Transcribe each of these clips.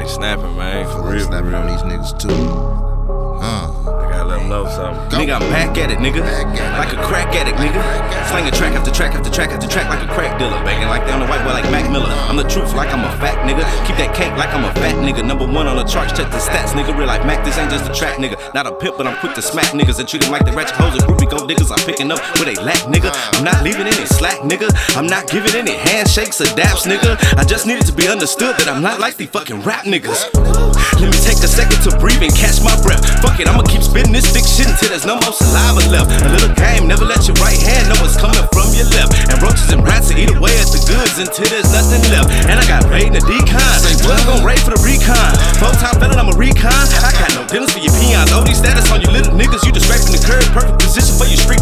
like snapping, man. For real, Snapping real. on these niggas too. Know something. Nigga, I'm back at it, nigga. Like a crack addict, nigga. Slanging track after track after track after track like a crack dealer. Banging like they on the white boy like Mac Miller. I'm the truth like I'm a fat nigga. Keep that cake like I'm a fat nigga. Number one on the charts, check the stats, nigga. Real like Mac, this ain't just a track, nigga. Not a pimp, but I'm quick to smack niggas and treat them like they ratchet hoes and groupie gold niggas. I'm picking up where they lack, nigga. I'm not leaving any slack, nigga. I'm not giving any handshakes or daps, nigga. I just needed to be understood that I'm not like these fucking rap niggas. Let me take a second to breathe and catch my breath. Fuck it, I'ma keep spitting this thick shit until there's no more saliva left. A little game, never let your right hand know what's coming from your left. And roaches and rats will eat away at the goods until there's nothing left. And I got paid in the decon. I'm gon' raid for the recon. Full time felon, I'm a recon. I got no dinners for your peons. OD status on you little niggas. You just scraping the curb. Perfect position for your street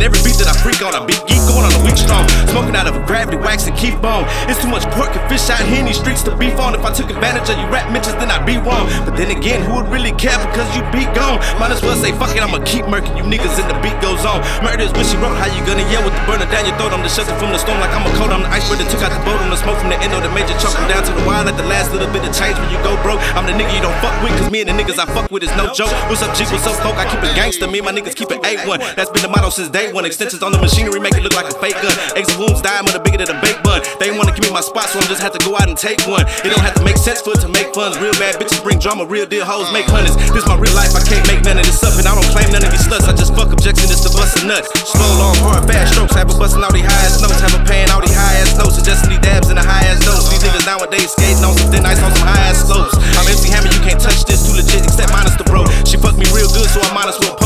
and every beat that I freak on. I beat geek going on a week strong. Smoking out of a gravity wax and keep bone. It's too much pork and fish out here in these streets to beef on. If I took advantage of you rap mentions, then I'd be wrong. But then again, who would really care because you be gone? Might as well say fuck it, I'ma keep murking you niggas and the beat goes on. Murder is when she wrote. How you gonna yell with the burner down your throat? I'm the shelter from the storm like I'm a cold. I'm the iceberg that took out the boat. I'm the smoke from the end of the major choke 'em down to the wire like the last little bit of change when you go broke. I'm the nigga you don't fuck with, cause me and the niggas I fuck with is no joke. What's up, G? What's up, folk? I keep it gangster. Me and my niggas keep it A1. That's been the motto since day one. Extensions on the machinery make it look like a fake gun. Eggs and wounds diamond are bigger than a bake bun. They wanna give me my spot, so I'm just have to go out and take one. It don't have to make sense for it to make funds. Real bad bitches bring drama, real deal hoes make hundreds. This my real life, I can't make none of this up, and I don't claim none of these sluts. I just fuck objection, it's the bustin' nuts. Slow, long, hard, fast strokes, have a bustin' all these high ass notes, have a paying all these high ass notes, suggesting these dabs in the high ass notes. These niggas nowadays skating on some thin ice on some high ass slopes. I'm MC Hammer, you can't touch this, too legit, except minus the bro. She fucked me real good, so I might as well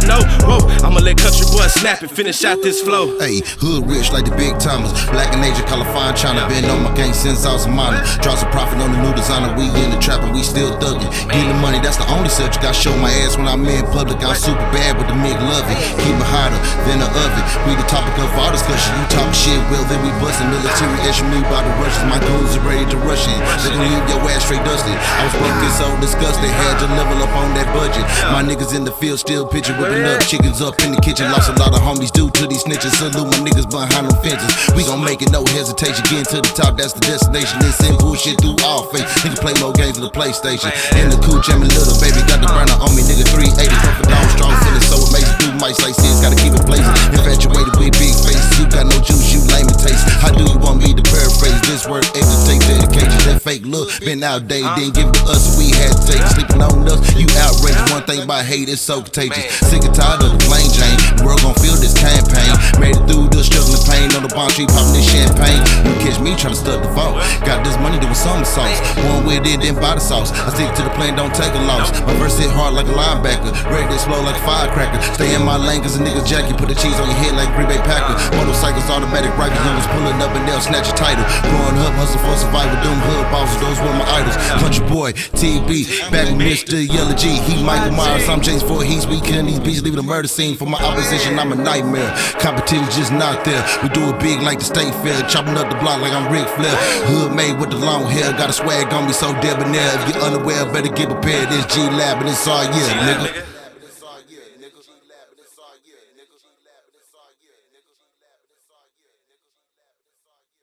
to know. Whoa, snap and finish out this flow. Hey, hood rich like the big timers. Black and Asian, color fine China. Been on my gang since I was a minor. Draws a profit on the new designer. We in the trap and we still thuggin'. Getting the money, that's the only subject I show my ass when I'm in public. I'm super bad with the mid loving. Keep it hotter than the oven. We the topic of all discussion. You talk shit, well, then we bustin' military issue me by the rushes. My goons are ready to rush in. They gon' leave your ass straight dusted. I was broken so disgusted. Had to level up on that budget. My niggas in the field still pitching, whipping up chickens up in the kitchen. Lost a lot of homies do to these snitches. Salute my niggas behind them fences. We gon' make it, no hesitation. Getting to the top, that's the destination. Then send bullshit through all faith. Nigga play more games than the PlayStation. And the cool jamming little baby got the burner on me, nigga. 380 puff down strong, feeling so amazing. Do mice like sis, gotta keep it blazing. Infatuated with big faces, you got no juice, you lame and taste. How do you want me to paraphrase this word? Able to take dedication, that fake look been outdated. Didn't give it to us, we had to take. Sleeping on us, you outrageous. One thing about hate is so contagious. Sick and tired of To stuff the vault. Got this money doing some sauce. One with it, then buy the sauce. I stick to the plan, don't take a loss. My verse hit hard like a linebacker. Ready to explode like a firecracker. Stay in my lane cause a nigga's jacket. Put the cheese on your head like Green Bay Packer. Motorcycles, automatic rifles. Youngers pulling up and they'll snatch your title. Growing up, hustle for survival. Bosses, those were my idols. Country boy, TB, back with Mr. Yellow G. He Michael Myers, I'm James Voorhees. We killing these beats, leaving a murder scene. For my opposition, I'm a nightmare. Competition just not there. We do it big like the state fair. Chopping up the block like I'm Ric Flair. Hood made with the long hair. Got a swag on me so debonair. If you're unaware, better get prepared. This G Lab and it's all yeah, nigga.